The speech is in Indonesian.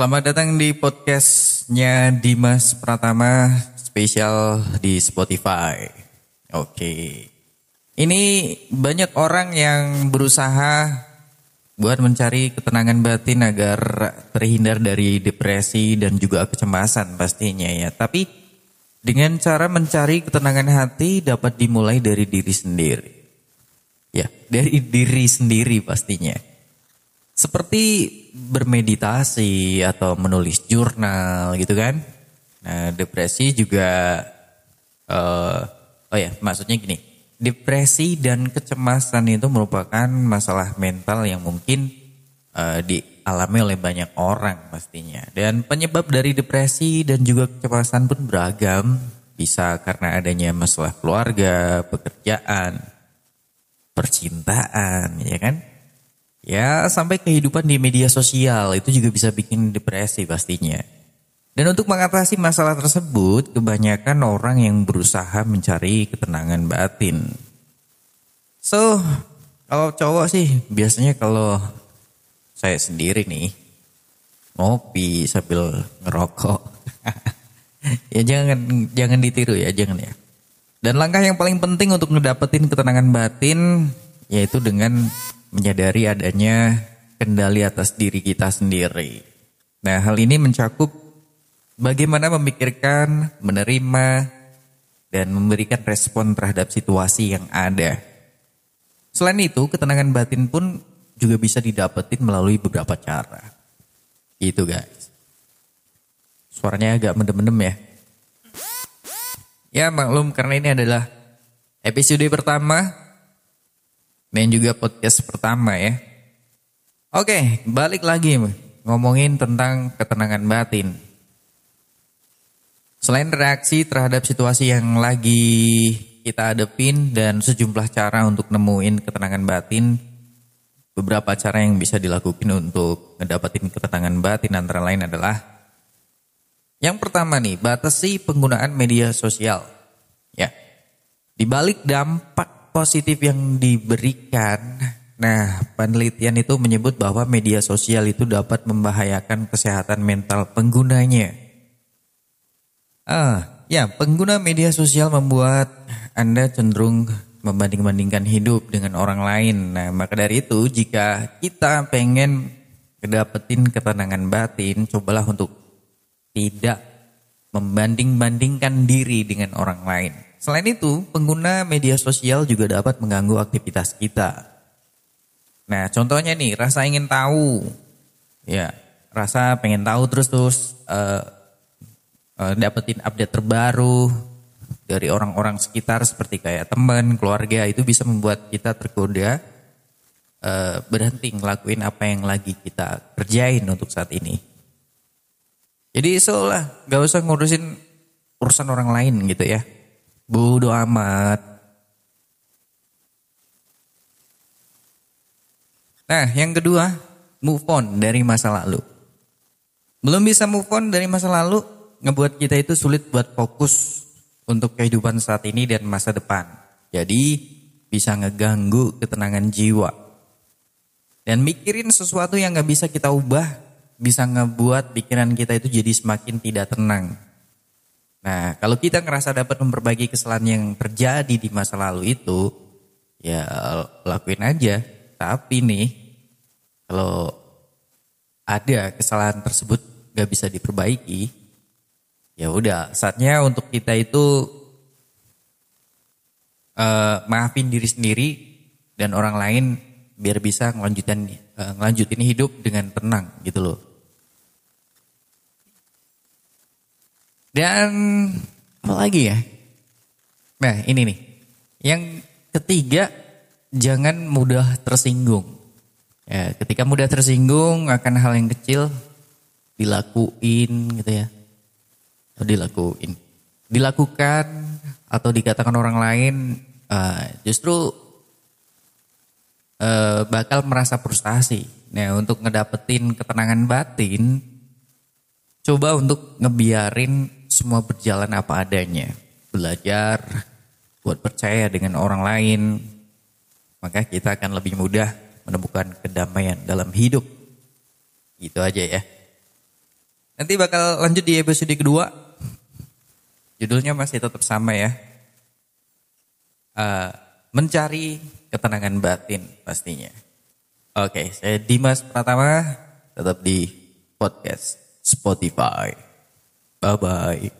Selamat datang di podcastnya Dimas Pratama spesial di Spotify. Oke. Ini banyak orang yang berusaha buat mencari ketenangan batin agar terhindar dari depresi dan juga kecemasan pastinya ya. Tapi dengan cara mencari ketenangan hati dapat dimulai dari diri sendiri. Ya, dari diri sendiri pastinya. Seperti bermeditasi atau menulis jurnal gitu kan. Nah, depresi juga uh, oh ya, maksudnya gini. Depresi dan kecemasan itu merupakan masalah mental yang mungkin uh, dialami oleh banyak orang pastinya. Dan penyebab dari depresi dan juga kecemasan pun beragam. Bisa karena adanya masalah keluarga, pekerjaan, percintaan, ya kan? Ya, sampai kehidupan di media sosial itu juga bisa bikin depresi pastinya. Dan untuk mengatasi masalah tersebut, kebanyakan orang yang berusaha mencari ketenangan batin. So, kalau cowok sih biasanya kalau saya sendiri nih ngopi sambil ngerokok. ya jangan jangan ditiru ya, jangan ya. Dan langkah yang paling penting untuk ngedapetin ketenangan batin yaitu dengan menyadari adanya kendali atas diri kita sendiri. Nah, hal ini mencakup bagaimana memikirkan, menerima, dan memberikan respon terhadap situasi yang ada. Selain itu, ketenangan batin pun juga bisa didapetin melalui beberapa cara. Itu guys. Suaranya agak mendem-mendem ya. Ya maklum karena ini adalah episode pertama dan juga podcast pertama ya. Oke, balik lagi ngomongin tentang ketenangan batin. Selain reaksi terhadap situasi yang lagi kita hadepin dan sejumlah cara untuk nemuin ketenangan batin, beberapa cara yang bisa dilakukan untuk ngedapetin ketenangan batin antara lain adalah yang pertama nih, batasi penggunaan media sosial. Ya. Di balik dampak positif yang diberikan. Nah, penelitian itu menyebut bahwa media sosial itu dapat membahayakan kesehatan mental penggunanya. Ah, ya, pengguna media sosial membuat Anda cenderung membanding-bandingkan hidup dengan orang lain. Nah, maka dari itu jika kita pengen kedapetin ketenangan batin, cobalah untuk tidak membanding-bandingkan diri dengan orang lain. Selain itu, pengguna media sosial juga dapat mengganggu aktivitas kita. Nah, contohnya nih, rasa ingin tahu. Ya, rasa pengen tahu terus-terus uh, uh, dapetin update terbaru dari orang-orang sekitar seperti kayak teman, keluarga itu bisa membuat kita tergoda uh, berhenti ngelakuin apa yang lagi kita kerjain untuk saat ini. Jadi seolah gak usah ngurusin urusan orang lain gitu ya. Bodo amat. Nah, yang kedua, move on dari masa lalu. Belum bisa move on dari masa lalu, ngebuat kita itu sulit buat fokus untuk kehidupan saat ini dan masa depan. Jadi, bisa ngeganggu ketenangan jiwa. Dan mikirin sesuatu yang gak bisa kita ubah, bisa ngebuat pikiran kita itu jadi semakin tidak tenang. Nah, kalau kita ngerasa dapat memperbaiki kesalahan yang terjadi di masa lalu itu, ya lakuin aja. Tapi nih, kalau ada kesalahan tersebut gak bisa diperbaiki, ya udah saatnya untuk kita itu uh, maafin diri sendiri dan orang lain biar bisa ngelanjutin uh, ngelanjutin hidup dengan tenang gitu loh. Dan apa lagi ya? Nah ini nih. Yang ketiga jangan mudah tersinggung. Ya, ketika mudah tersinggung akan hal yang kecil dilakuin gitu ya. Atau dilakuin. Dilakukan atau dikatakan orang lain uh, justru uh, bakal merasa frustasi. Nah untuk ngedapetin ketenangan batin, coba untuk ngebiarin semua berjalan apa adanya. Belajar buat percaya dengan orang lain, maka kita akan lebih mudah menemukan kedamaian dalam hidup. Gitu aja ya. Nanti bakal lanjut di episode kedua. Judulnya masih tetap sama ya. Uh, mencari ketenangan batin pastinya. Oke, saya Dimas Pratama tetap di podcast Spotify. Bye bye.